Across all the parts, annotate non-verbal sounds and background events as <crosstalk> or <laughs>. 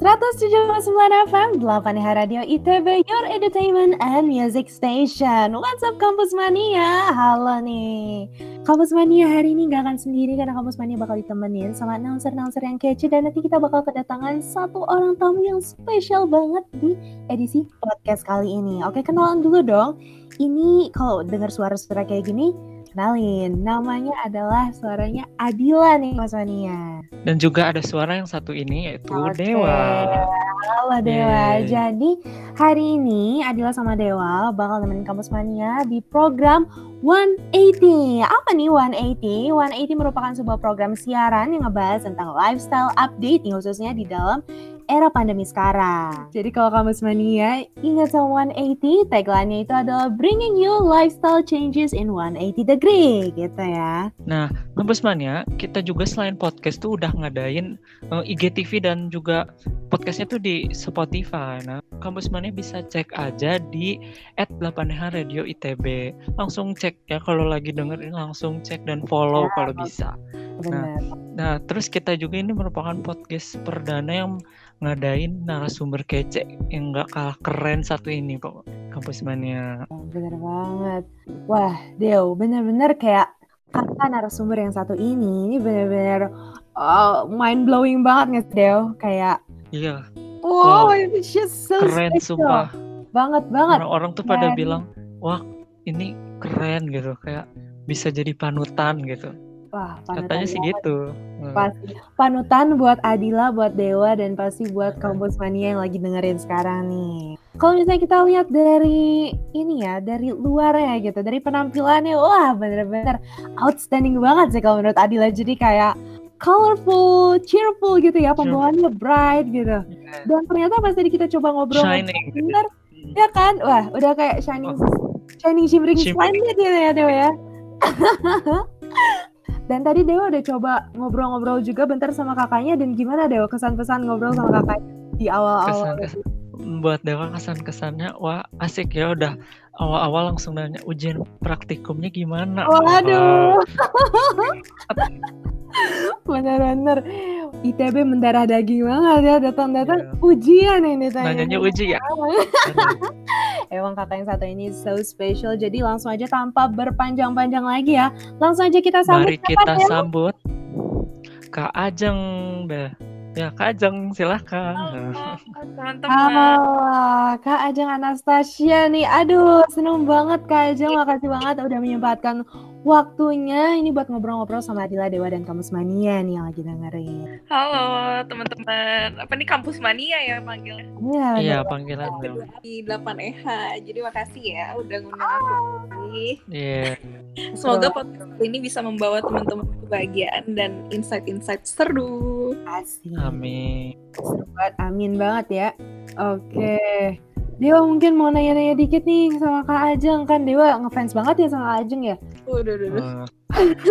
107,9 FM, 8 H Radio ITB, your entertainment and music station. What's up Kampus Mania? Halo nih. Kampus Mania hari ini gak akan sendiri karena Kampus Mania bakal ditemenin sama announcer-announcer yang kece dan nanti kita bakal kedatangan satu orang tamu yang spesial banget di edisi podcast kali ini. Oke, kenalan dulu dong. Ini kalau dengar suara-suara kayak gini, Kenalin, namanya adalah suaranya Adila nih Mas Mania. Dan juga ada suara yang satu ini yaitu okay. Dewa. Halo Dewa. Yeah. Jadi hari ini Adila sama Dewa bakal nemenin Kampus Mania di program 180. Apa nih 180? 180 merupakan sebuah program siaran yang ngebahas tentang lifestyle update khususnya di dalam era pandemi sekarang. Jadi kalau kamu mania ingat sama 180, tagline-nya itu adalah bringing you lifestyle changes in 180 degree gitu ya. Nah, kampus mania, kita juga selain podcast tuh udah ngadain uh, eh, IGTV dan juga podcastnya tuh di Spotify. Nah, kampus mania bisa cek aja di @8h Radio ITB. Langsung cek ya kalau lagi dengerin langsung cek dan follow ya, kalau bisa. Nah, nah, terus kita juga ini merupakan podcast perdana yang ngadain narasumber kece yang nggak kalah keren satu ini kok kampus mania. Oh, bener banget. Wah, Deo, bener-bener kayak kata narasumber yang satu ini ini bener-bener uh, mind blowing banget nih Deo kayak. Iya. Wow, wow it's just so keren special. sumpah. Banget banget. Orang-orang tuh pada bilang, wah ini keren gitu, kayak bisa jadi panutan gitu. Wah, Katanya sih gitu. Pasti panutan buat Adila, buat Dewa, dan pasti buat kampus mania yang lagi dengerin sekarang nih. Kalau misalnya kita lihat dari ini ya, dari luar ya gitu, dari penampilannya, wah bener-bener outstanding banget sih kalau menurut Adila. Jadi kayak colorful, cheerful gitu ya, pembawaannya bright gitu. Iya. Dan ternyata pas tadi kita coba ngobrol, shining, bener, ya kan? Wah, udah kayak shining, oh. Shining, shimmering, slime gitu ya, Dewa ya. <laughs> Dan tadi Dewa udah coba ngobrol-ngobrol juga bentar sama kakaknya dan gimana Dewa kesan-pesan ngobrol sama kakaknya di awal-awal? Kesan, buat Dewa kesan-kesannya wah asik ya udah awal-awal langsung nanya ujian praktikumnya gimana? Waduh. <laughs> Bener-bener ITB mendarah daging banget ya datang-datang yeah. ujian ini tanya. Nanyanya uji ya. Emang kata yang satu ini so special. Jadi langsung aja tanpa berpanjang-panjang lagi ya. Langsung aja kita sambut. Mari kita ya? sambut Kak Ajeng deh. Ya Kak Ajeng silahkan. teman-teman. <laughs> Kak Ajeng Anastasia nih. Aduh seneng banget Kak Ajeng. Makasih banget udah menyempatkan waktunya ini buat ngobrol-ngobrol sama Adila Dewa dan Kampus Mania nih yang lagi dengerin. Halo teman-teman, apa nih Kampus Mania ya panggilnya? Iya, iya panggilan di 8 EH. Jadi makasih ya udah ngundang aku. Iya. Yeah. Semoga podcast ini bisa membawa teman-teman kebahagiaan dan insight-insight seru. Asik. Amin. Seru banget, amin banget ya. Oke. Okay. Dewa mungkin mau nanya-nanya dikit nih sama Kak Ajeng kan Dewa ngefans banget ya sama Kak Ajeng ya. Udah, udah, udah.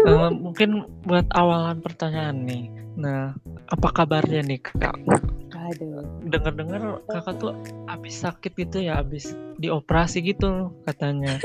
Uh, mungkin buat awalan pertanyaan nih. Nah, apa kabarnya nih Kak? Aduh. Dengar-dengar Kakak tuh habis sakit gitu ya, habis dioperasi gitu katanya.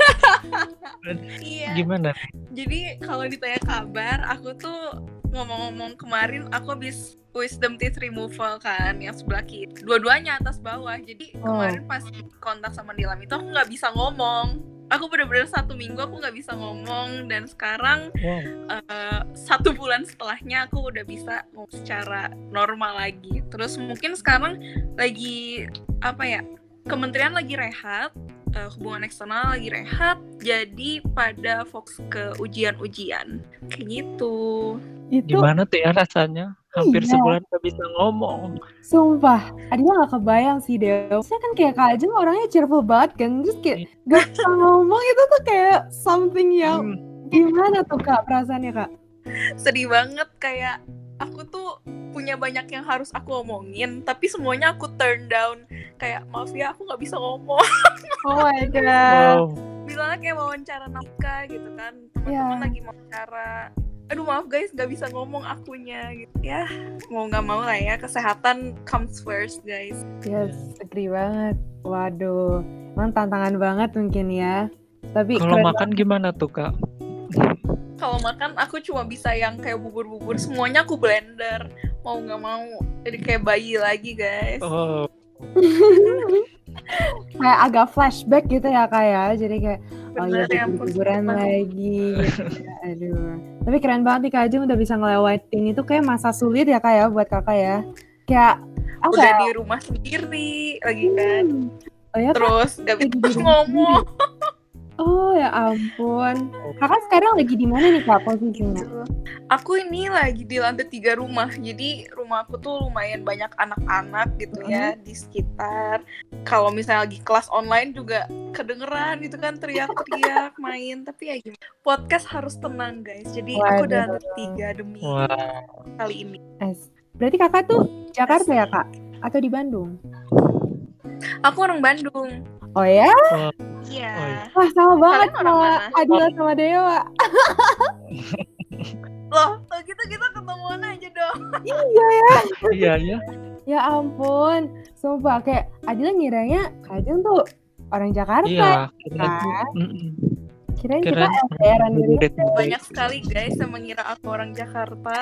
iya. Gimana? Jadi kalau ditanya kabar, aku tuh ngomong-ngomong kemarin aku habis wisdom teeth removal kan yang sebelah kiri dua-duanya atas bawah. Jadi oh. kemarin pas kontak sama Nilam itu aku nggak bisa ngomong. Aku bener-bener satu minggu aku nggak bisa ngomong. Dan sekarang wow. uh, satu bulan setelahnya aku udah bisa ngomong secara normal lagi. Terus mungkin sekarang lagi apa ya kementerian lagi rehat uh, hubungan eksternal lagi rehat. Jadi pada fokus ke ujian-ujian. Kayak gitu. Itu gimana tuh ya rasanya hampir iya. sebulan gak bisa ngomong sumpah Adila gak kebayang sih Dew saya kan kayak Kak Ajeng orangnya cheerful banget kan terus kayak iya. gak bisa ngomong itu tuh kayak something yang hmm. gimana tuh Kak perasaannya Kak sedih banget kayak aku tuh punya banyak yang harus aku omongin tapi semuanya aku turn down kayak maaf ya aku nggak bisa ngomong oh my god wow. misalnya kayak wawancara nikah gitu kan teman-teman yeah. lagi wawancara aduh maaf guys nggak bisa ngomong akunya gitu. Ya mau nggak mau lah ya kesehatan comes first guys. Yes agree banget. Waduh emang tantangan banget mungkin ya. Tapi kalau makan banget. gimana tuh kak? Kalau makan aku cuma bisa yang kayak bubur-bubur. Semuanya aku blender. Mau nggak mau Jadi kayak bayi lagi guys. Oh, <laughs> <laughs> kayak agak flashback gitu ya kak ya jadi kayak oh iya ya liburan lagi gitu <laughs> aduh tapi keren banget nih kak Ajeng udah bisa ngelewatin itu kayak masa sulit ya kak ya buat kakak ya kayak apa Udah ya? di rumah sendiri lagi kan. Hmm. oh ya Terus gak bisa ngomong. <laughs> oh ya ampun kakak sekarang lagi di mana nih kak posisinya Gitu. Aku ini lagi di lantai tiga rumah, jadi rumah aku tuh lumayan banyak anak-anak gitu ya di sekitar. Kalau misalnya lagi kelas online juga kedengeran gitu kan teriak-teriak <laughs> main, tapi ya gimana? Podcast harus tenang guys. Jadi aku udah lantai tiga demi wah. kali ini. Berarti kakak tuh Jakarta ya kak atau di Bandung Aku orang Bandung. Oh ya Iya. Oh, iya. wah sama banget Kalian sama? Adila sama Dewa <laughs> Loh, kalau gitu kita ketemuan aja dong. iya ya Iya ya. Ya ampun, sumpah kayak Adila ngiranya Kajeng tuh orang Jakarta. Iya. Kan? Kirain kita Keren. LDRan gitu. Banyak sekali guys yang mengira aku orang Jakarta.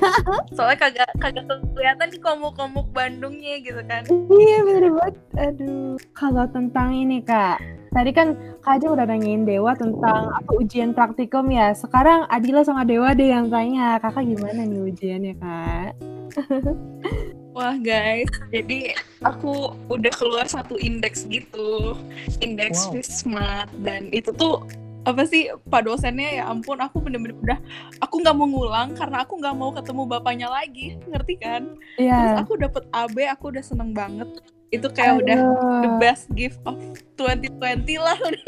<laughs> Soalnya kagak kagak kelihatan di komuk-komuk Bandungnya gitu kan. Iya bener banget. Aduh. Kalau tentang ini kak, tadi kan Kajeng udah nanyain Dewa tentang apa ujian praktikum ya. Sekarang Adila sama Dewa deh yang tanya, kakak gimana nih ujiannya kak? <laughs> Wah guys, jadi aku udah keluar satu indeks gitu, indeks Wow. Wismat dan itu tuh apa sih pak dosennya ya ampun aku bener-bener udah aku nggak mau ngulang karena aku nggak mau ketemu bapaknya lagi ngerti kan terus Iya. aku dapet AB aku udah seneng banget itu kayak udah the Aduh. best gift of 2020 lah udah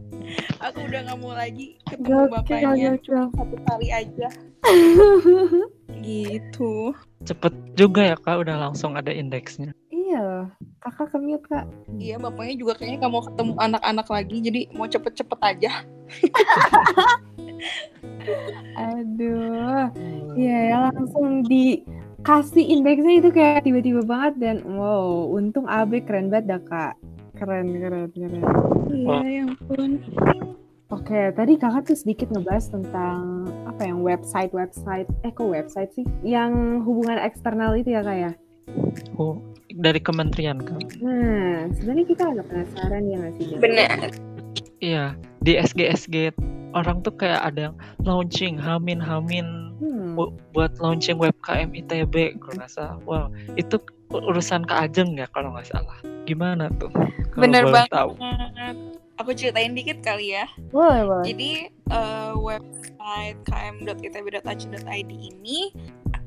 <laughs> aku udah nggak mau lagi ketemu Gokil, bapaknya gokil. satu kali aja <laughs> gitu Cepet juga ya kak, udah langsung ada indeksnya. Iya, kakak kemute kak. iya bapaknya juga kayaknya nggak mau ketemu anak-anak lagi jadi mau cepet-cepet aja. <laughs> Aduh. Iya ya langsung dikasih indeksnya itu kayak tiba-tiba banget dan wow untung AB keren banget dah kak. Keren keren keren. Iya ya ampun. Oke tadi kakak tuh sedikit ngebahas tentang apa yang website website eh kok website sih? Yang hubungan eksternal itu ya kak ya Oh, dari kementerian kan? nah sebenarnya kita agak penasaran ya nggak sih Del? bener Iya, di SG SG orang tuh kayak ada yang launching hamin hamin hmm. bu- buat launching webkm ITB kalau nggak salah. Wow, itu urusan Kak Ajeng ya kalau nggak salah. Gimana tuh? Kalau bener banget tahu. Aku ceritain dikit kali ya boleh boleh Jadi eh, website km.itb.ac.id ini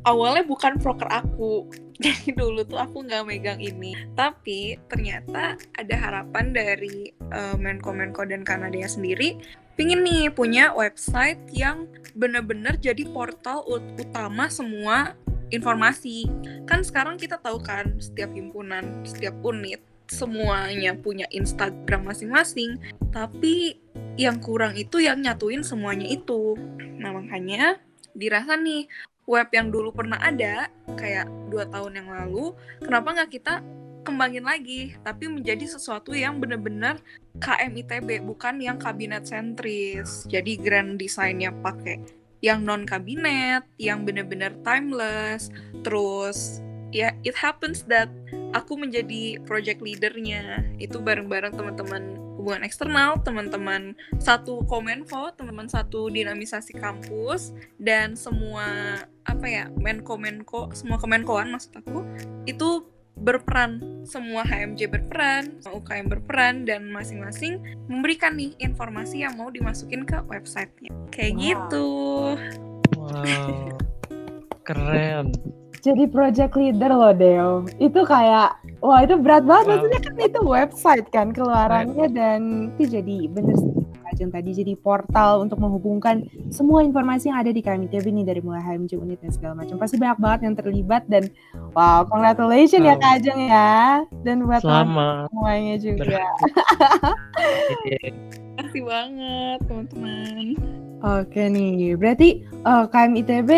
awalnya bukan proker aku. <laughs> Jadi dulu tuh aku nggak megang ini. Tapi ternyata ada harapan dari eh, Menko-Menko dan Kanada sendiri pingin nih punya website yang bener-bener jadi portal ut- utama semua informasi. Kan sekarang kita tahu kan setiap himpunan, setiap unit semuanya punya Instagram masing-masing, tapi yang kurang itu yang nyatuin semuanya itu. Nah makanya dirasa nih web yang dulu pernah ada kayak dua tahun yang lalu, kenapa nggak kita kembangin lagi, tapi menjadi sesuatu yang bener-bener KM ITB bukan yang kabinet sentris. Jadi grand desainnya pakai yang non kabinet, yang bener-bener timeless. Terus ya it happens that aku menjadi project leadernya itu bareng-bareng teman-teman hubungan eksternal, teman-teman satu komenfo, teman-teman satu dinamisasi kampus dan semua apa ya menko-menko, semua kemenkoan maksud aku itu berperan, semua HMJ berperan, UKM berperan dan masing-masing memberikan nih informasi yang mau dimasukin ke websitenya kayak Wow. gitu. Wow, keren. Jadi project leader loh Deo itu kayak wah itu berat banget maksudnya kan itu website kan keluarannya dan itu jadi bener sih Kajeng tadi jadi portal untuk menghubungkan semua informasi yang ada di KMITB ini dari mulai HMJ unit dan segala macam pasti banyak banget yang terlibat dan wow congratulations ya Wow. Kajeng ya dan buat Selamat. semuanya juga Iya. Makasih <laughs> banget teman-teman. oke nih berarti eh, KMITB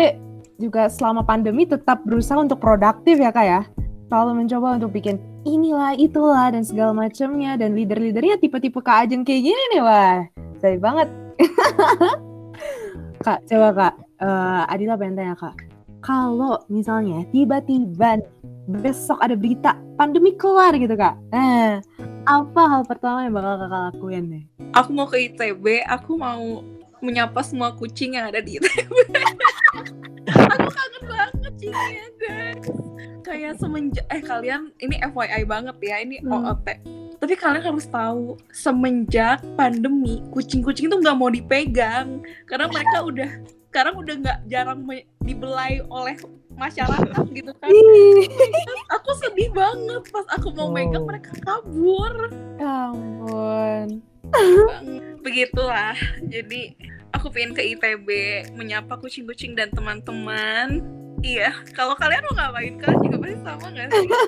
juga selama pandemi tetap berusaha untuk produktif ya kak ya selalu mencoba untuk bikin inilah itulah dan segala macamnya dan leader-leadernya tipe-tipe Kak Ajeng kayak gini nih wah saya banget <laughs> Kak coba Kak eh, Adila pengen tanya Kak kalau misalnya tiba-tiba besok ada berita pandemi kelar gitu kak. Nah, apa hal pertama yang bakal kakak lakuin nih? Aku mau ke ITB, aku mau menyapa semua kucing yang ada di <laughs> ITB. aku kangen banget kucingnya guys. Kayak semenjak eh kalian ini FYI banget ya, ini Hmm. OOT. Tapi kalian harus tahu semenjak pandemi kucing-kucing itu nggak mau dipegang karena mereka udah sekarang udah nggak jarang dibelai oleh masyarakat gitu kan. <laughs> Aku sedih banget pas aku mau Oh. megang mereka kabur. ya ampun. <laughs> begitulah jadi aku pengen ke ITB menyapa kucing-kucing dan teman-teman iya kalau kalian mau ngapain kalian juga pasti sama nggak sih <laughs>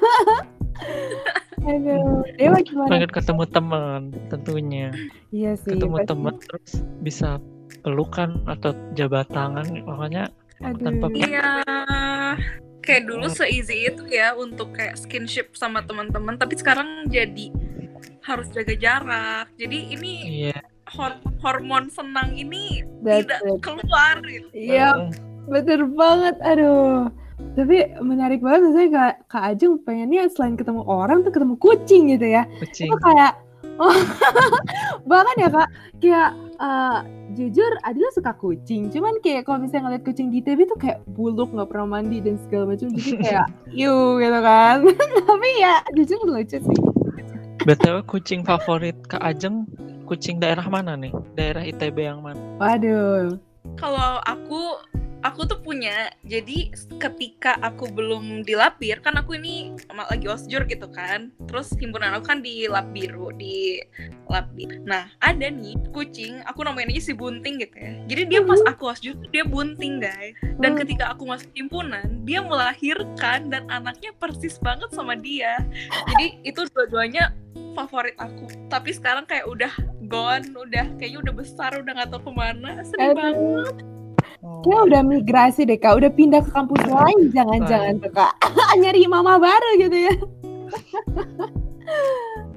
Aduh, Dewa gimana? pengen ketemu teman tentunya Iya sih. ketemu pasti. teman terus bisa pelukan atau jabat tangan makanya Aduh. tanpa iya kayak dulu se-easy itu ya untuk kayak skinship sama teman-teman tapi sekarang jadi harus jaga jarak jadi ini iya hor- hormon senang ini That's tidak it. keluar gitu. Iya, bener banget. Aduh. Tapi menarik banget saya Kak, Kak Ajeng pengennya selain ketemu orang tuh ketemu kucing gitu ya. kucing Itu kayak oh, <laughs> bahkan ya Kak, kayak eh, jujur Adila suka kucing. Cuman kayak kalau misalnya ngeliat kucing di TV tuh kayak buluk nggak pernah mandi dan segala macam jadi kayak <laughs> you gitu kan. <laughs> Tapi ya jujur lucu sih. Btw kucing favorit kak Ajeng kucing daerah mana nih? Daerah ITB yang mana? Waduh. kalau aku aku tuh punya. Jadi ketika aku belum di lab bir kan aku ini sama- lagi osjur gitu kan. Terus himpunan aku kan di lab biru di lab bir nah ada nih kucing aku namain aja si bunting gitu ya. Jadi dia pas aku osjur dia bunting guys. Dan Hmm. ketika aku masuk himpunan dia melahirkan dan anaknya persis banget sama dia. Jadi itu dua-duanya favorit aku tapi sekarang kayak udah gone udah kayaknya udah besar udah nggak tahu ke mana sedih Aduh. banget Kayak udah migrasi deh kak, udah pindah ke kampus lain jangan-jangan tuh kak. <laughs> Nyari mama baru gitu ya. <laughs>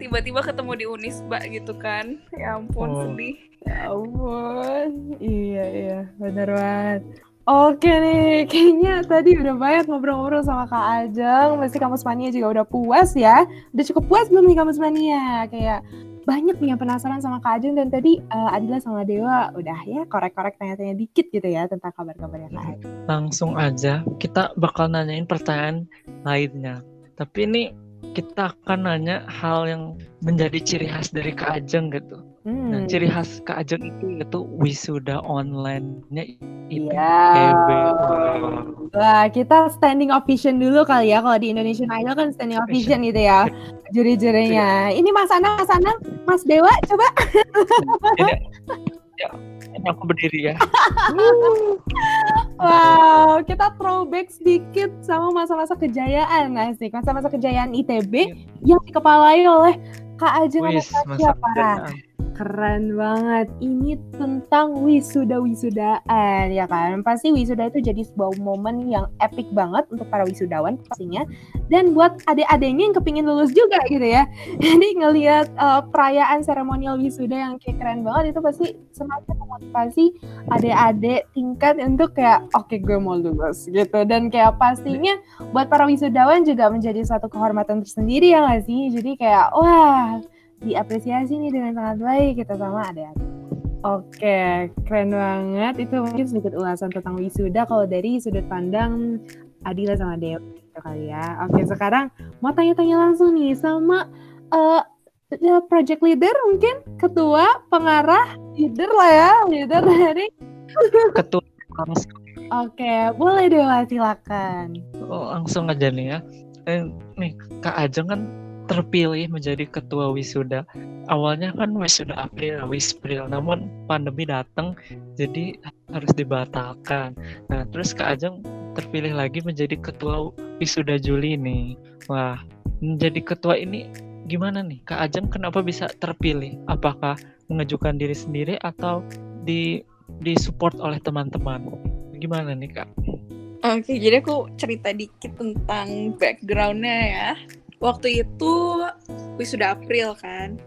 tiba-tiba ketemu di Unisba gitu kan ya ampun Oh. sedih Ya ampun. Iya iya, bener banget. Oke nih, kayaknya tadi udah banyak ngobrol-ngobrol sama Kak Ajeng. Pasti Kampus Mania juga udah puas ya. Udah cukup puas belum nih Kampus Mania? Kayak banyak nih penasaran sama Kak Ajeng dan tadi eh, Adila sama Dewa udah ya korek-korek tanya-tanya dikit gitu ya tentang kabar-kabarnya Kak Ajeng. langsung aja kita bakal nanyain pertanyaan lainnya tapi ini kita akan nanya hal yang menjadi ciri khas dari Kak Ajeng gitu Hmm. Nah, ciri khas Kak Ajeng itu itu wisuda online-nya ITB. Iya. Wow. Wah, kita standing ovation dulu kali ya. Kalau di Indonesian Idol kan standing ovation gitu ya. Juri-jurinya. Ini Mas Anang, Mas Anang, Mas Dewa, coba. Ini, ya, ini aku berdiri ya. <laughs> Wow, kita throwback sedikit sama masa-masa kejayaan asik. Masa-masa kejayaan ITB yang dikepalai oleh Kak Ajeng Wis, Parah. kerjaan. Keren banget. Ini tentang wisuda-wisudaan ya kan. Pasti wisuda itu jadi sebuah momen yang epic banget untuk para wisudawan pastinya. Dan buat adik-adiknya yang kepingin lulus juga gitu ya. <laughs> Jadi ngelihat eh, perayaan seremonial wisuda yang kayak keren banget itu pasti semakin memotivasi adik-adik tingkat untuk kayak oke gue mau lulus gitu. Dan kayak pastinya buat para wisudawan juga menjadi suatu kehormatan tersendiri ya nggak sih. Jadi kayak wah diapresiasi nih dengan sangat baik kita sama adik-adik. Oke, keren banget. Itu mungkin sedikit ulasan tentang wisuda kalau dari sudut pandang Adila sama Dewa gitu kali ya. Oke, sekarang mau tanya-tanya langsung nih sama eh, eh, project leader mungkin ketua pengarah leader lah ya leader dari <laughs> Ketua oke boleh Dewa silakan oh, langsung aja nih ya. Eh, nih Kak Ajeng kan terpilih menjadi ketua wisuda. Awalnya kan wisuda April, Wispril, namun pandemi datang jadi harus dibatalkan. Nah, terus Kak Ajeng terpilih lagi menjadi ketua wisuda Juli nih. Wah, menjadi ketua ini gimana nih? Kak Ajeng kenapa bisa terpilih? Apakah mengajukan diri sendiri atau di disupport oleh teman-teman? Gimana nih Kak? Oke, jadi aku cerita dikit tentang backgroundnya ya. Waktu itu wisuda April kan.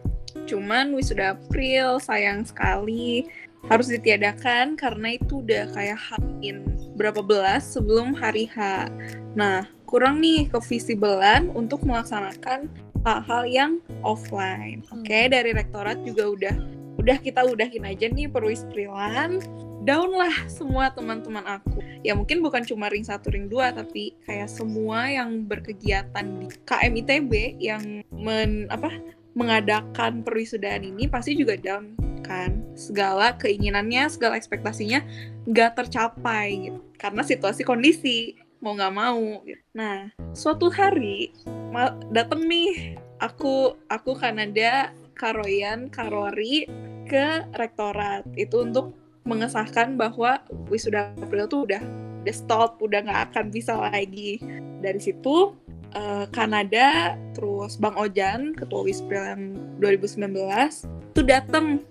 Cuman wisuda April sayang sekali harus ditiadakan karena itu udah kayak hamin berapa belas sebelum hari H. Nah, kurang nih kevisiblean untuk melaksanakan hal-hal yang offline. Oke, okay, dari rektorat juga udah udah kita udahin aja nih perwis prilan down lah semua teman-teman aku. Ya mungkin bukan cuma ring satu ring dua tapi kayak semua yang berkegiatan di KMITB yang men apa mengadakan perwisudaan ini pasti juga down kan. Segala keinginannya segala ekspektasinya nggak tercapai gitu. Karena situasi kondisi mau nggak mau gitu. nah suatu hari dateng nih aku aku Kanada Karoyan Karori ke rektorat itu untuk mengesahkan bahwa wisuda April tuh udah udah stop, udah nggak akan bisa lagi. Dari situ uh, Kanada, terus Bang Ojan, ketua Wispril yang 2019, tuh dateng.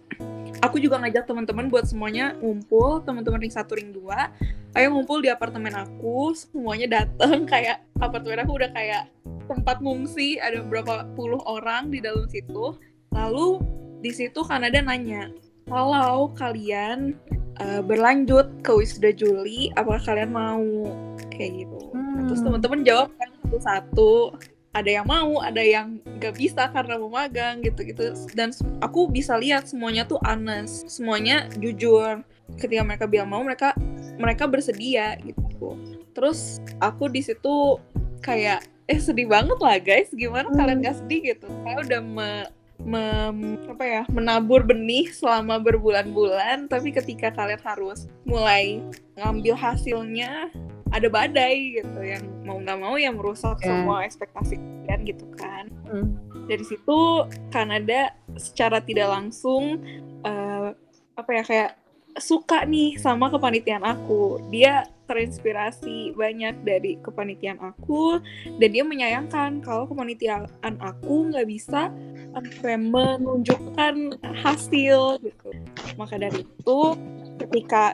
Aku juga ngajak teman-teman buat semuanya ngumpul, teman-teman ring satu ring dua, ayo ngumpul di apartemen aku, semuanya dateng <laughs> kayak apartemen aku udah kayak tempat ngungsi, ada beberapa puluh orang di dalam situ. Lalu di situ Kanada nanya, kalau kalian uh, berlanjut ke wisuda Juli, apakah kalian mau kayak gitu? Hmm. Terus teman-teman jawab kan satu-satu ada yang mau, ada yang gak bisa karena mau magang gitu-gitu. Dan aku bisa lihat semuanya tuh honest, semuanya jujur. Ketika mereka bilang mau, mereka mereka bersedia gitu. Terus aku di situ kayak eh sedih banget lah guys, gimana hmm. kalian gak sedih gitu? Saya udah me, mem, apa ya menabur benih selama berbulan-bulan, tapi ketika kalian harus mulai ngambil hasilnya ada badai gitu yang mau nggak mau yang merusak yeah. semua ekspektasi kalian gitu kan mm. dari situ Kanada secara tidak langsung uh, apa ya kayak suka nih sama kepanitiaan aku. Dia terinspirasi banyak dari kepanitiaan aku dan dia menyayangkan kalau kepanitiaan aku nggak bisa apa menunjukkan hasil gitu. Maka dari itu ketika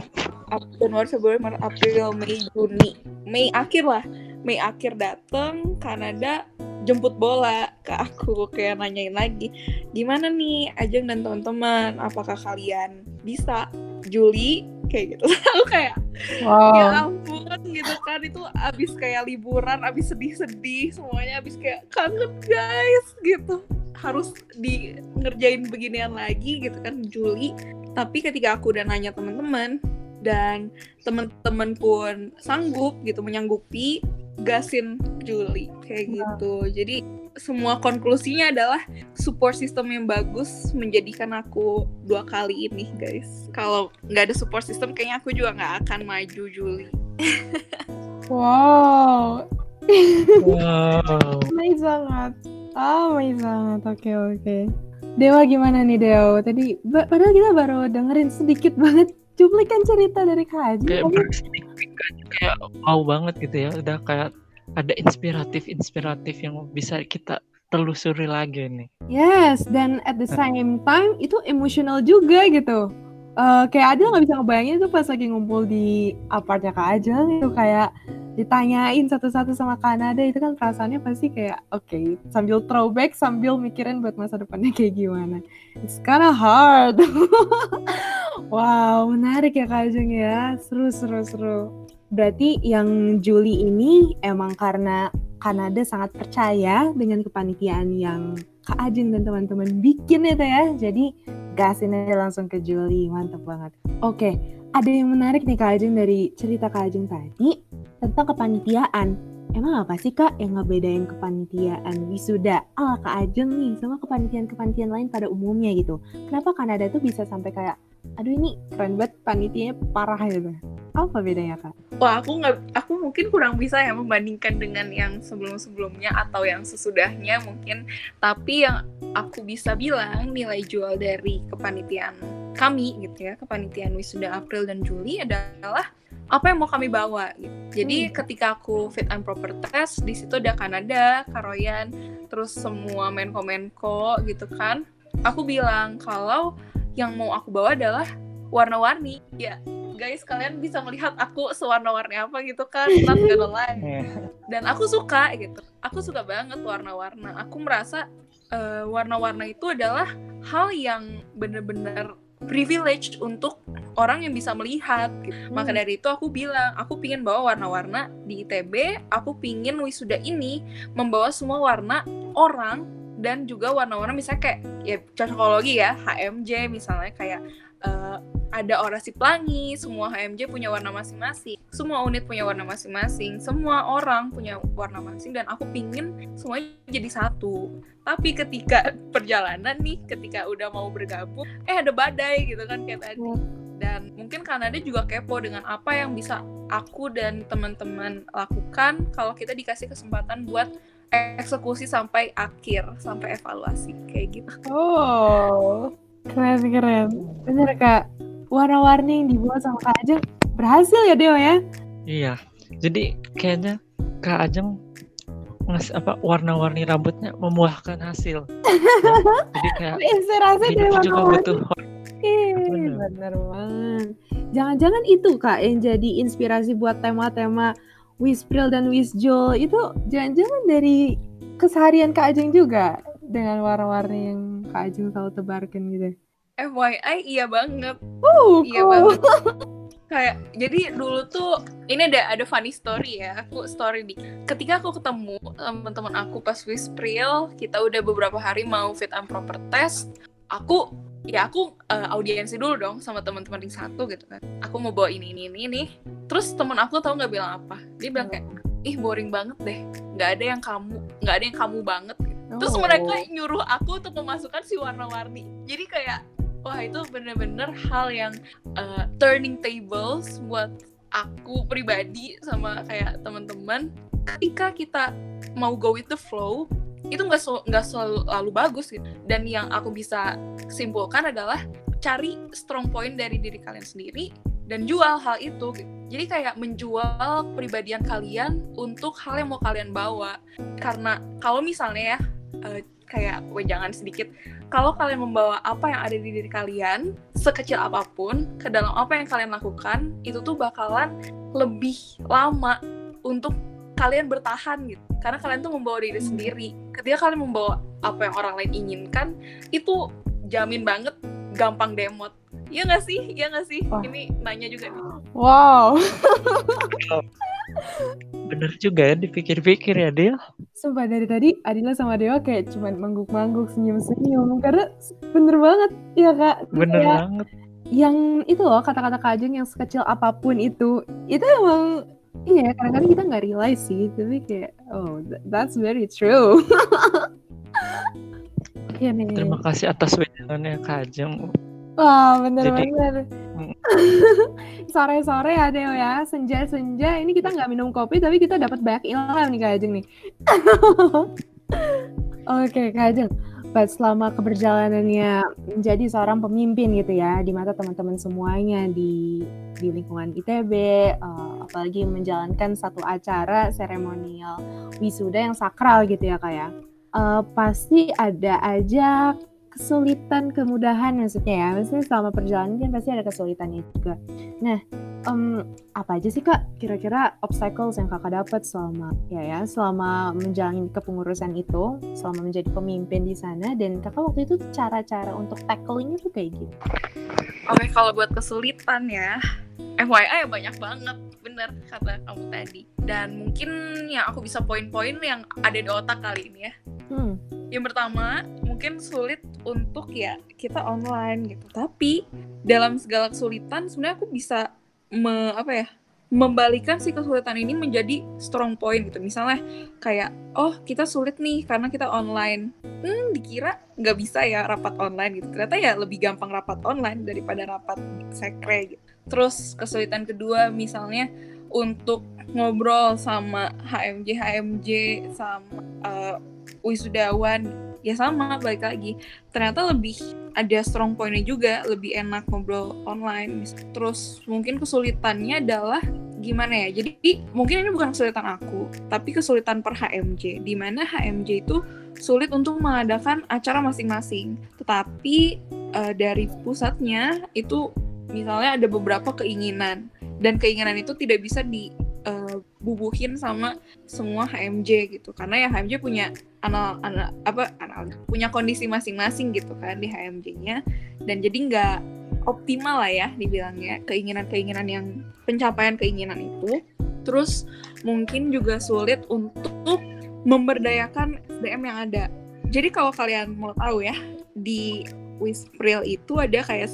Januari, Februari, Maret, April, Mei, Juni, Mei akhir lah, Mei akhir dateng Kanada jemput bola ke aku. Kayak nanyain lagi gimana nih Ajeng dan teman-teman? Apakah kalian bisa. Juli kayak gitu. <laughs> Aku kayak wow. ya ampun gitu kan. Itu abis kayak liburan abis sedih-sedih semuanya abis kayak kangen guys gitu. Harus di ngerjain beginian lagi gitu kan Juli. Tapi ketika aku udah nanya teman-teman dan teman-teman pun sanggup gitu menyanggupi gasin Juli kayak iya. gitu. Jadi semua konklusinya adalah support system yang bagus menjadikan aku dua kali ini guys. Kalau nggak ada support system kayaknya aku juga nggak akan maju Juli. <laughs> Wow. Wow. <laughs> Amazing banget. Oh amazing banget. Oke okay, oke. Okay. Dewa gimana nih Dewa? Tadi padahal kita baru dengerin sedikit banget cuplikan cerita dari Kak Haji. Kayak kayak wow banget gitu ya. Udah kayak ada inspiratif-inspiratif yang bisa kita telusuri lagi nih. Yes, dan at the same time itu emosional juga gitu. Uh, kayak Adel nggak bisa ngebayangin itu pas lagi ngumpul di apartnya Kak Ajel itu kayak ditanyain satu-satu sama Kanada itu kan perasaannya pasti kayak oke okay, sambil throwback sambil mikirin buat masa depannya kayak gimana. It's kinda hard. <laughs> Wow menarik ya Kak Ajeng ya. Seru seru seru berarti yang Juli ini emang karena Kanada sangat percaya dengan kepanitiaan yang Kak Ajeng dan teman-teman bikin itu ya jadi gasin aja langsung ke Juli mantap banget oke ada yang menarik nih Kak Ajeng dari cerita Kak Ajeng tadi tentang kepanitiaan. Emang apa sih kak yang ngebedain kepanitiaan wisuda ala kak Ajeng nih sama kepanitiaan-kepanitiaan lain pada umumnya gitu? Kenapa Kanada tuh bisa sampai kayak, aduh ini keren banget panitianya parah gitu? Apa bedanya kak? Wah aku nggak, aku mungkin kurang bisa ya membandingkan dengan yang sebelum-sebelumnya atau yang sesudahnya mungkin. Tapi yang aku bisa bilang nilai jual dari kepanitiaan kami gitu ya, kepanitiaan wisuda April dan Juli adalah apa yang mau kami bawa gitu. Jadi hmm. ketika aku fit and proper test di situ ada Kanada, Karoyan, terus semua menko-menko gitu kan. Aku bilang kalau yang mau aku bawa adalah warna-warni. Ya, guys kalian bisa melihat aku sewarna-warni apa gitu kan, not gonna lie. Dan aku suka gitu. Aku suka banget warna-warna. Aku merasa uh, warna-warna itu adalah hal yang bener-bener privilege untuk orang yang bisa melihat gitu. maka Hmm. dari itu aku bilang aku pingin bawa warna-warna di ITB aku pingin wisuda ini membawa semua warna orang dan juga warna-warna misalnya kayak ya cocokologi ya HMJ misalnya kayak eh, ada orasi pelangi semua HMJ punya warna masing-masing semua unit punya warna masing-masing semua orang punya warna masing dan aku pingin semuanya jadi satu. Tapi ketika <laughs> perjalanan nih ketika udah mau bergabung eh ada badai gitu kan kayak tadi. Dan mungkin Kanada juga kepo dengan apa yang bisa aku dan teman-teman lakukan kalau kita dikasih kesempatan buat eksekusi sampai akhir sampai evaluasi kayak gitu. Oh, keren keren. Bener kak, warna-warni yang dibuat sama Kak Ajeng berhasil ya Deo ya? Iya. Jadi kayaknya Kak Ajeng ngas apa warna-warni rambutnya membuahkan hasil. <laughs> Jadi kayak Inspirasi dari hidup juga warna-warni. butuh Bener. bener banget. Jangan-jangan itu kak yang jadi inspirasi buat tema-tema Wispril dan Wisjul itu jangan-jangan dari keseharian Kak Ajeng juga dengan warna-warni yang Kak Ajeng selalu tebarkan gitu. FYI iya banget. Uh, iya cool. banget. <laughs> Kayak jadi dulu tuh ini ada ada funny story ya aku story di ketika aku ketemu teman-teman aku pas Wispril kita udah beberapa hari mau fit and proper test aku ya aku eh, audiensi dulu dong sama teman-teman di satu gitu kan. Aku mau bawa ini ini ini ini. Terus temen aku tahu nggak bilang apa? Dia bilang kayak ih boring banget deh. Nggak ada yang kamu nggak ada yang kamu banget terus Oh. mereka nyuruh aku untuk memasukkan si warna-warni jadi kayak wah itu bener-bener hal yang uh, turning tables buat aku pribadi sama kayak teman-teman ketika kita mau go with the flow itu nggak nggak selalu bagus gitu dan yang aku bisa simpulkan adalah cari strong point dari diri kalian sendiri dan jual hal itu gitu. jadi kayak menjual kepribadian kalian untuk hal yang mau kalian bawa karena kalau misalnya ya eh, kayak wejangan sedikit. Kalau kalian membawa apa yang ada di diri kalian sekecil apa pun ke dalam apa yang kalian lakukan itu tuh bakalan lebih lama untuk kalian bertahan gitu. Karena kalian tuh membawa diri Hmm. sendiri. Ketika kalian membawa apa yang orang lain inginkan itu jamin banget gampang demot Iya nggak sih? Iya nggak sih? Wah. Ini nanya juga nih. Wow. <laughs> bener juga ya dipikir-pikir ya Del. Sumpah dari tadi Adila sama Dewa kayak cuman mangguk-mangguk senyum-senyum karena bener banget ya kak. Bener Kayak banget. yang itu loh kata-kata Kak Ajeng yang sekecil apa pun itu itu emang iya kadang-kadang kita nggak realize sih tapi kayak oh th- that's very true. <laughs> Iya nih. Terima kasih atas wejangannya Kak Wah bener Jadi- bener. Hmm. <laughs> Sore-sore ya Deo ya senja-senja ini kita nggak minum kopi tapi kita dapat banyak ilham nih Kak Ajeng nih. <laughs> Oke Kak Ajeng, buat selama keberjalanannya menjadi seorang pemimpin gitu ya di mata teman-teman semuanya di di lingkungan ITB, eh, apalagi menjalankan satu acara seremonial wisuda yang sakral gitu ya Kak ya. Eh, pasti ada aja kesulitan, kemudahan maksudnya ya. Maksudnya selama perjalanan kan pasti ada kesulitannya juga. Nah, em, apa aja sih kak kira-kira obstacles yang kakak dapat selama ya ya selama menjalani kepengurusan itu, selama menjadi pemimpin di sana dan kakak waktu itu cara-cara untuk tacklingnya tuh kayak gitu. Oke, kalau buat kesulitan ya, FYI banyak banget, bener kata kamu tadi. Dan mungkin yang aku bisa poin-poin yang ada di otak kali ini ya. Hmm. Yang pertama, mungkin sulit untuk ya kita online gitu. Tapi dalam segala kesulitan sebenarnya aku bisa me, apa ya? membalikan si kesulitan ini menjadi strong point gitu. Misalnya kayak oh, kita sulit nih karena kita online. Hmm, dikira nggak bisa ya rapat online gitu. Ternyata ya lebih gampang rapat online daripada rapat sekre gitu. Terus kesulitan kedua misalnya untuk ngobrol sama HMJ HMJ sama eh, wisudawan ya sama balik lagi. Ternyata lebih ada strong pointnya juga lebih enak ngobrol online. Terus mungkin kesulitannya adalah gimana ya jadi mungkin ini bukan kesulitan aku tapi kesulitan per HMJ di mana HMJ itu sulit untuk mengadakan acara masing-masing. Tetapi eh, dari pusatnya itu misalnya ada beberapa keinginan dan keinginan itu tidak bisa dibubuhin sama semua HMJ gitu. Karena ya HMJ punya anal, anal apa anal punya kondisi masing-masing gitu kan di HMJ-nya dan jadi nggak optimal lah ya dibilangnya keinginan-keinginan yang pencapaian keinginan itu. Terus mungkin juga sulit untuk memberdayakan SDM yang ada. Jadi kalau kalian mau tahu ya di Wispril itu ada kayak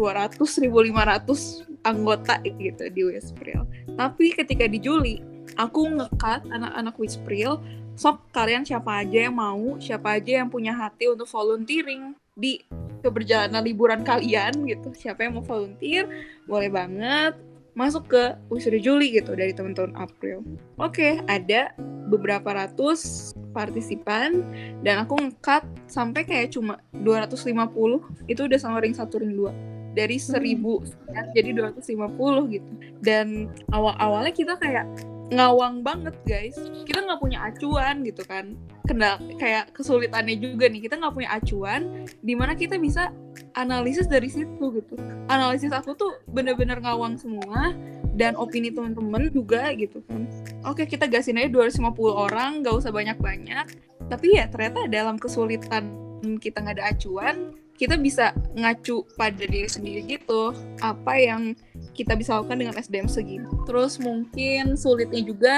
1200 1500 anggota gitu di Wispril. Tapi ketika di Juli aku ngekat anak-anak Wispril sok kalian siapa aja yang mau? Siapa aja yang punya hati untuk volunteering di keberjalanan liburan kalian? gitu. Siapa yang mau volunteer? Boleh banget masuk ke wisuda Juli gitu dari teman-teman April. Oke ada beberapa ratus partisipan dan aku ngekat sampai kayak cuma 250 itu udah sama ring satu ring dua dari seribu hmm. jadi 250 gitu. Dan awal-awalnya kita kayak ngawang banget guys. Kita nggak punya acuan gitu kan. Kendal kayak kesulitannya juga nih. Kita nggak punya acuan di mana kita bisa analisis dari situ gitu. Analisis aku tuh bener-bener ngawang semua dan opini teman-teman juga gitu kan. Oke kita gasin aja 250 orang nggak usah banyak-banyak. Tapi ya ternyata dalam kesulitan kita nggak ada acuan kita bisa ngacu pada diri sendiri gitu apa yang kita bisa lakukan dengan SDM segini. Terus mungkin sulitnya juga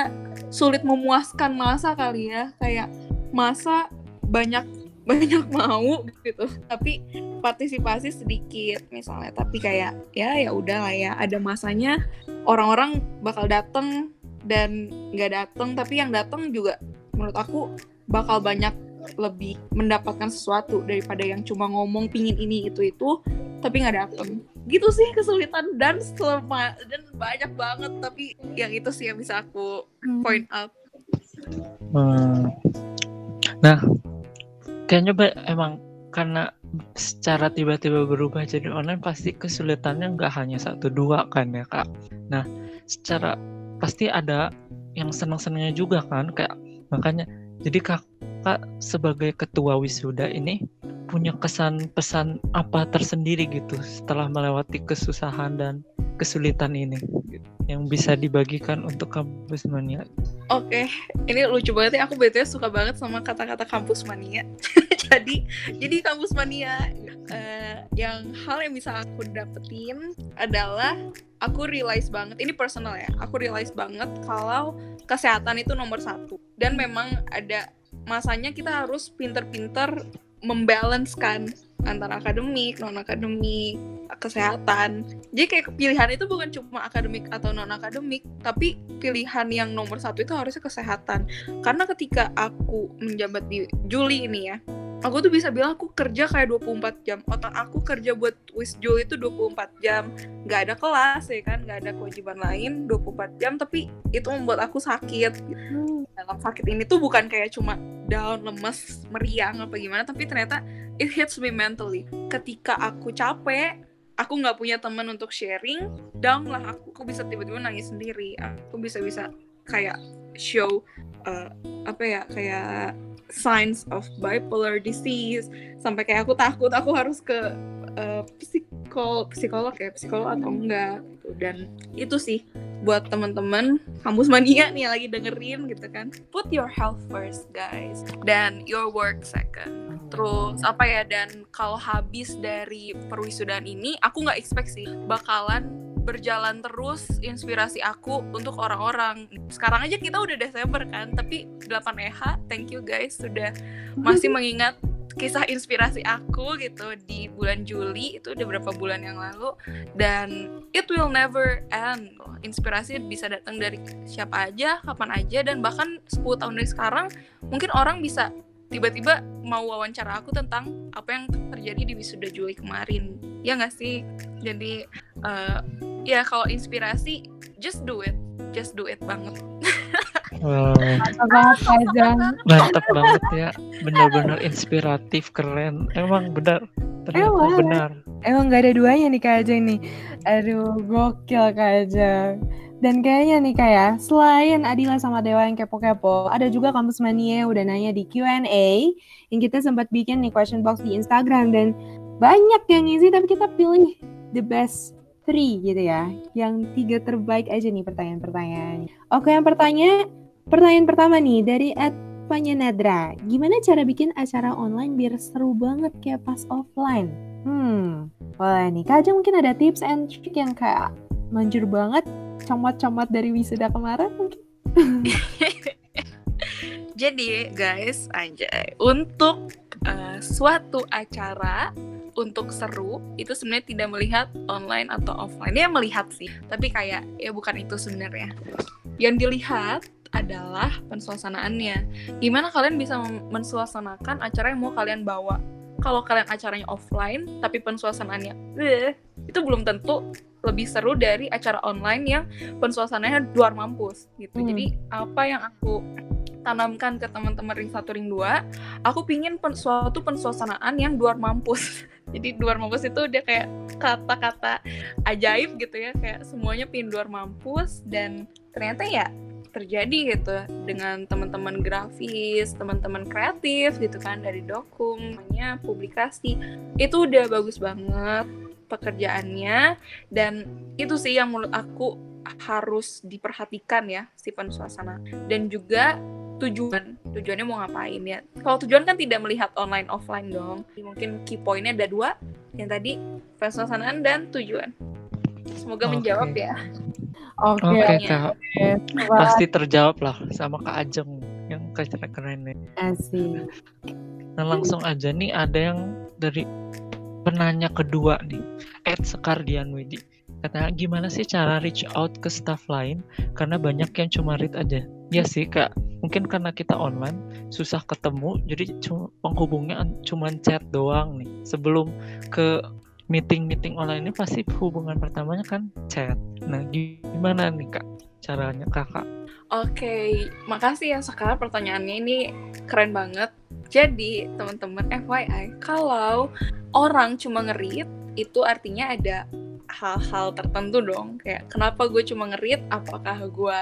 sulit memuaskan masa kali ya. Kayak masa banyak <laughs> banyak mau gitu. Tapi partisipasi sedikit misalnya. Tapi kayak ya ya udah lah ya. Ada masanya orang-orang bakal dateng dan nggak dateng. Tapi yang dateng juga menurut aku bakal banyak lebih mendapatkan sesuatu daripada yang cuma ngomong pingin ini itu itu tapi nggak dateng gitu sih kesulitan dan selama dan banyak banget tapi yang itu sih yang bisa aku hmm. point out hmm. nah kayaknya emang karena secara tiba-tiba berubah jadi online pasti kesulitannya nggak hanya satu dua kan ya kak nah secara pasti ada yang senang-senangnya juga kan kayak makanya jadi kakak sebagai ketua wisuda ini punya kesan pesan apa tersendiri gitu setelah melewati kesusahan dan kesulitan ini yang bisa dibagikan untuk kampus mania. Oke, ini lucu banget ya. Aku betulnya suka banget sama kata-kata kampus mania. <laughs> jadi, jadi kampus mania uh, yang hal yang bisa aku dapetin adalah aku realize banget. Ini personal ya. Aku realize banget kalau kesehatan itu nomor satu dan memang ada masanya kita harus pinter-pinter membalancekan antara akademik, non akademik, kesehatan. Jadi kayak pilihan itu bukan cuma akademik atau non akademik, tapi pilihan yang nomor satu itu harusnya kesehatan. Karena ketika aku menjabat di Juli ini ya, aku tuh bisa bilang aku kerja kayak 24 jam. Otak aku kerja buat wisjul itu 24 jam. Nggak ada kelas ya kan? Nggak ada kewajiban lain 24 jam. Tapi itu membuat aku sakit. Dalam sakit ini tuh bukan kayak cuma down lemes meriang apa gimana. Tapi ternyata it hits me mentally ketika aku capek aku nggak punya teman untuk sharing down lah. Aku aku bisa tiba-tiba nangis sendiri. Aku bisa bisa kayak show uh, apa ya kayak signs of bipolar disease. Sampai kayak aku takut aku harus ke uh, psikol psikolog ya psikolog atau enggak gitu. Dan itu sih buat teman-teman kampus mania nih lagi dengerin gitu kan. Put your health first guys. Dan your work second. Terus apa ya dan kalau habis dari perwisudaan ini aku nggak expect sih bakalan berjalan terus inspirasi aku untuk orang-orang. Sekarang aja kita udah Desember kan, tapi 8 EH, thank you guys sudah masih <laughs> mengingat kisah inspirasi aku gitu di bulan Juli itu udah berapa bulan yang lalu. Dan it will never end inspirasi bisa datang dari siapa aja kapan aja dan bahkan 10 tahun dari sekarang mungkin orang bisa tiba-tiba mau wawancara aku tentang apa yang terjadi di wisuda Juli kemarin. Ya nggak sih? Jadi uh, ya kalau inspirasi just do it just do it banget Wow. Mantap banget. Mantap banget ya. Benar-benar inspiratif, keren. Emang benar. Ternyata Emang. benar. Emang gak ada duanya nih Kak Ajeng nih. Aduh, gokil Kak Ajeng. Dan kayaknya nih kayak ya, selain Adila sama Dewa yang kepo-kepo, ada juga kampus mania udah nanya di Q&A yang kita sempat bikin nih question box di Instagram dan banyak yang ngisi tapi kita pilih the best three gitu ya. Yang tiga terbaik aja nih pertanyaan-pertanyaan. Oke, yang pertanyaan pertanyaan pertama nih dari at apanya Nadra? Gimana cara bikin acara online biar seru banget kayak pas offline? Hmm, boleh nih. Kak mungkin ada tips and trick yang kayak manjur banget, comot-comot dari wisuda kemarin mungkin? <laughs> Jadi guys, anjay, untuk uh, suatu acara untuk seru itu sebenarnya tidak melihat online atau offline. Ya melihat sih, tapi kayak ya bukan itu sebenarnya. Yang dilihat adalah pensuasanaannya. Gimana kalian bisa mensuasanakan acara yang mau kalian bawa? Kalau kalian acaranya offline tapi pensuasanaannya eh, itu belum tentu lebih seru dari acara online yang pensuasananya luar mampus gitu. Hmm. Jadi apa yang aku tanamkan ke teman-teman ring satu ring dua aku pingin pen suatu pensuasanaan yang luar mampus <laughs> jadi luar mampus itu udah kayak kata-kata ajaib gitu ya kayak semuanya pingin luar mampus dan ternyata ya terjadi gitu dengan teman-teman grafis, teman-teman kreatif gitu kan dari dokumennya, publikasi. Itu udah bagus banget pekerjaannya dan itu sih yang menurut aku harus diperhatikan ya si suasana. Dan juga tujuan tujuannya mau ngapain ya? Kalau tujuan kan tidak melihat online offline dong. Mungkin key pointnya ada dua yang tadi pesuasanaan dan tujuan. Semoga okay. menjawab ya. Oke okay, okay, kak. Okay. pasti terjawab lah sama kak Ajeng yang keren keren nih asik nah langsung aja nih ada yang dari penanya kedua nih Ed Sekardian Widi. Katanya gimana sih cara reach out ke staff lain? Karena banyak yang cuma read aja ya sih kak. Mungkin karena kita online susah ketemu jadi cuma penghubungnya cuma chat doang nih. Sebelum ke meeting meeting online ini pasti hubungan pertamanya kan chat. Nah gimana nih kak caranya kakak? Oke, makasih ya sekarang pertanyaannya ini keren banget. Jadi teman-teman FYI, kalau orang cuma ngerit itu artinya ada hal-hal tertentu dong. Kayak kenapa gue cuma ngerit? Apakah gue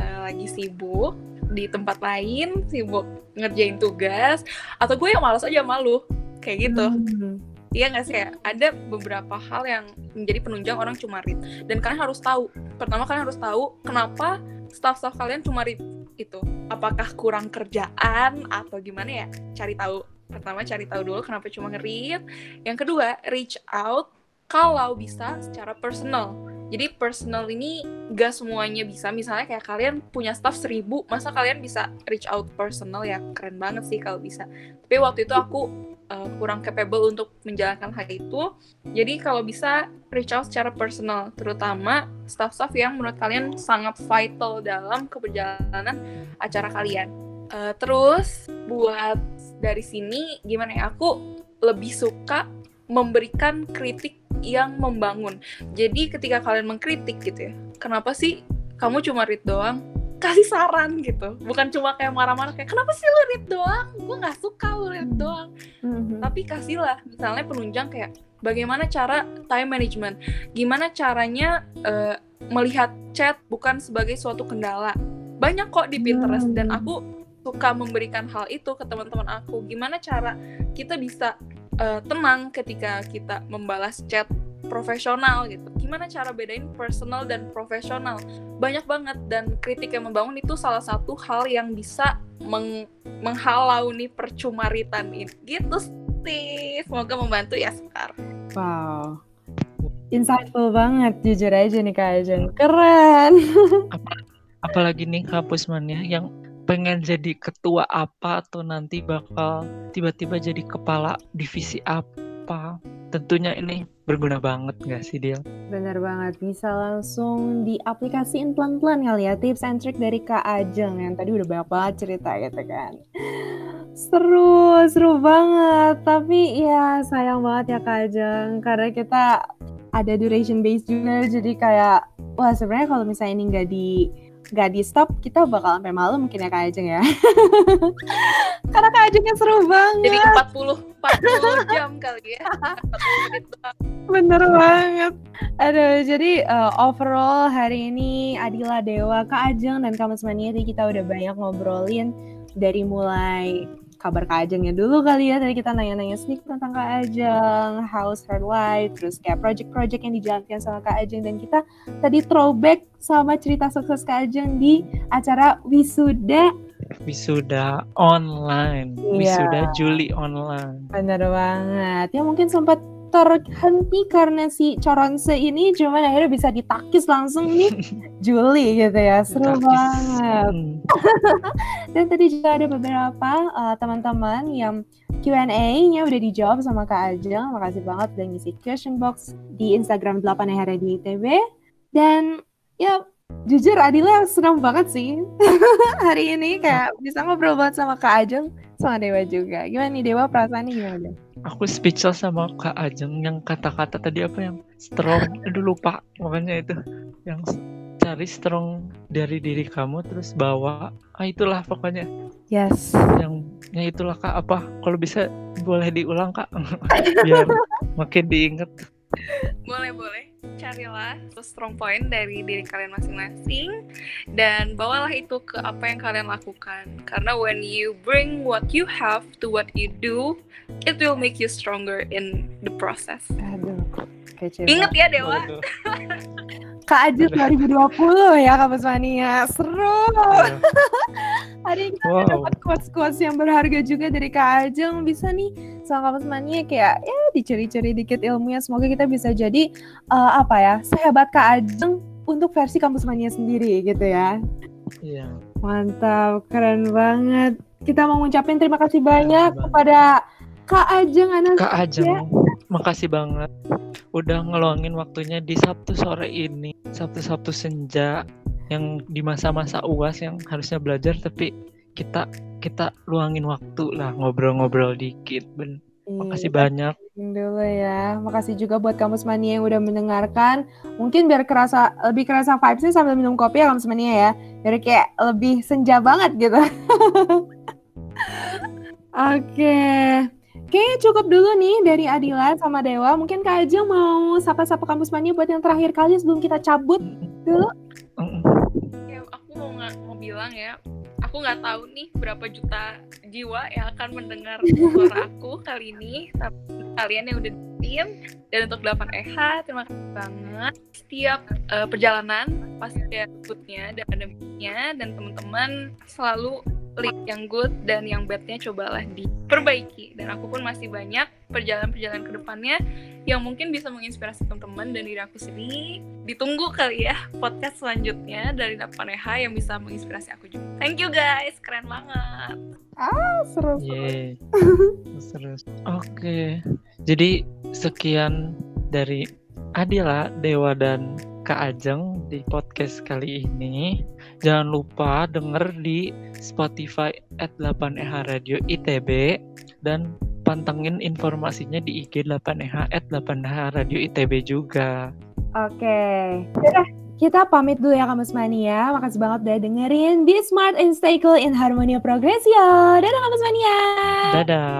uh, lagi sibuk? di tempat lain? Sibuk ngerjain tugas? Atau gue yang malas aja malu kayak gitu. Hmm. Iya nggak sih? Ada beberapa hal yang menjadi penunjang orang cuma read. Dan kalian harus tahu. Pertama kalian harus tahu kenapa staff-staff kalian cuma read itu. Apakah kurang kerjaan atau gimana ya? Cari tahu pertama cari tahu dulu kenapa cuma ngerit yang kedua reach out kalau bisa secara personal jadi personal ini gak semuanya bisa. Misalnya kayak kalian punya staff seribu, masa kalian bisa reach out personal ya keren banget sih kalau bisa. Tapi waktu itu aku uh, kurang capable untuk menjalankan hal itu. Jadi kalau bisa reach out secara personal, terutama staff-staff yang menurut kalian sangat vital dalam keberjalanan acara kalian. Uh, terus buat dari sini gimana ya? Aku lebih suka memberikan kritik yang membangun. Jadi ketika kalian mengkritik gitu ya, kenapa sih kamu cuma read doang? Kasih saran gitu, bukan cuma kayak marah-marah kayak kenapa sih lu read doang? Gue nggak suka lu read hmm. doang. Mm-hmm. Tapi kasihlah misalnya penunjang kayak bagaimana cara time management, gimana caranya uh, melihat chat bukan sebagai suatu kendala. Banyak kok di Pinterest dan hmm. aku suka memberikan hal itu ke teman-teman aku. Gimana cara kita bisa uh, tenang ketika kita membalas chat profesional gitu. Gimana cara bedain personal dan profesional? Banyak banget dan kritik yang membangun itu salah satu hal yang bisa meng menghalau nih percumaritan ini. Gitu sih. Semoga membantu ya Sekar. Wow. Insightful banget jujur aja nih Kak Ajeng. Keren. <laughs> Apa, apalagi nih Kak Pusmannya yang pengen jadi ketua apa atau nanti bakal tiba-tiba jadi kepala divisi apa tentunya ini berguna banget gak sih Dia? Bener banget, bisa langsung diaplikasiin pelan-pelan kali ya tips and trick dari Kak Ajeng yang tadi udah banyak banget cerita gitu kan. Seru, seru banget. Tapi ya sayang banget ya Kak Ajeng karena kita ada duration base juga jadi kayak wah sebenarnya kalau misalnya ini nggak di nggak di stop kita bakal sampai malam mungkin ya Kak Ajeng ya. <laughs> Karena Kak Ajengnya seru banget. Jadi 40 40 <laughs> jam kali ya. Bener banget. Aduh jadi uh, overall hari ini Adila Dewa Kak Ajeng dan Kamus Maniati kita udah banyak ngobrolin dari mulai kabar Kak Ajengnya dulu kali ya. Tadi kita nanya-nanya sedikit tentang Kak Ajeng, how's her life, terus kayak project-project yang dijalankan sama Kak Ajeng. Dan kita tadi throwback sama cerita sukses Kak Ajeng di acara Wisuda wisuda online, Iya. wisuda Juli online. Bener banget. Ya mungkin sempat terhenti karena si Coronse ini cuman akhirnya bisa ditakis langsung nih <laughs> Juli gitu ya. Seru Takis. banget. Hmm. <laughs> Dan tadi juga ada beberapa uh, teman-teman yang Q&A-nya udah dijawab sama Kak Ajeng. Makasih banget udah ngisi question box di Instagram 8 hari di ITB. Dan ya jujur Adila senang banget sih <laughs> hari ini kayak bisa ngobrol banget sama Kak Ajeng sama Dewa juga. Gimana nih Dewa perasaannya gimana? Aku speechless sama Kak Ajeng yang kata-kata tadi apa yang strong. <laughs> Aduh lupa. Makanya itu. Yang cari strong dari diri kamu terus bawa. Ah itulah pokoknya. Yes. yang ya itulah kak. Apa? Kalau bisa boleh diulang kak. <laughs> Biar makin diinget boleh boleh carilah strong point dari diri kalian masing-masing dan bawalah itu ke apa yang kalian lakukan karena when you bring what you have to what you do it will make you stronger in the process Aduh. Kece ingat ya dewa. <laughs> Kak Ajeng 2020 ya Kampus Mania. Seru. Aduh. Hari ini kita Wow. dapat quotes-quotes yang berharga juga dari Kak Ajeng. Bisa nih sama Kampus Mania kayak ya dicuri-curi dikit ilmunya. Semoga kita bisa jadi eh, apa ya sehebat Kak Ajeng untuk versi Kampus Mania sendiri gitu ya. Iya. Mantap, keren banget. Kita mau ngucapin terima kasih banyak banget. kepada Kak Ajeng Anastasia. Kak Ajeng, makasih banget udah ngeluangin waktunya di Sabtu sore ini, Sabtu-Sabtu senja yang di masa-masa UAS yang harusnya belajar tapi kita kita luangin waktu lah ngobrol-ngobrol dikit. Ben. Makasih Iya. banyak. dulu ya. Makasih juga buat Kampus Mania yang udah mendengarkan. Mungkin biar kerasa lebih kerasa vibes-nya sambil minum kopi ya Kampus Mania ya. Biar kayak lebih senja banget gitu. <laughs> Oke. Kayaknya cukup dulu nih dari Adila sama Dewa. Mungkin Kak Ajeng mau sapa-sapa Kampus Mania buat yang terakhir kali sebelum kita cabut dulu. Ya aku mau nggak mau bilang ya aku nggak tahu nih berapa juta jiwa yang akan mendengar suara aku kali ini. Tapi kalian yang udah dengerin dan untuk 8 EH terima kasih banget. Setiap eh, perjalanan pasti ada goodnya dan badnya dan teman-teman selalu yang good dan yang badnya cobalah diperbaiki dan aku pun masih banyak perjalanan-perjalanan ke depannya yang mungkin bisa menginspirasi teman-teman dan diri aku sendiri ditunggu kali ya podcast selanjutnya dari 8EH yang bisa menginspirasi aku juga. Thank you guys, keren banget. Seru. Yeay. <laughs> Terus. Oke. Jadi sekian dari Adila, Dewa dan Kak Ajeng di podcast kali ini. Jangan lupa denger di Spotify at 8EH Radio ITB dan pantengin informasinya di IG 8EH at 8EH Radio ITB juga. Oke. Kita pamit dulu ya Kampus Mania. Makasih banget udah dengerin Be Smart and Stay Cool in Harmony Progresio. Dadah Kampus Mania. Dadah.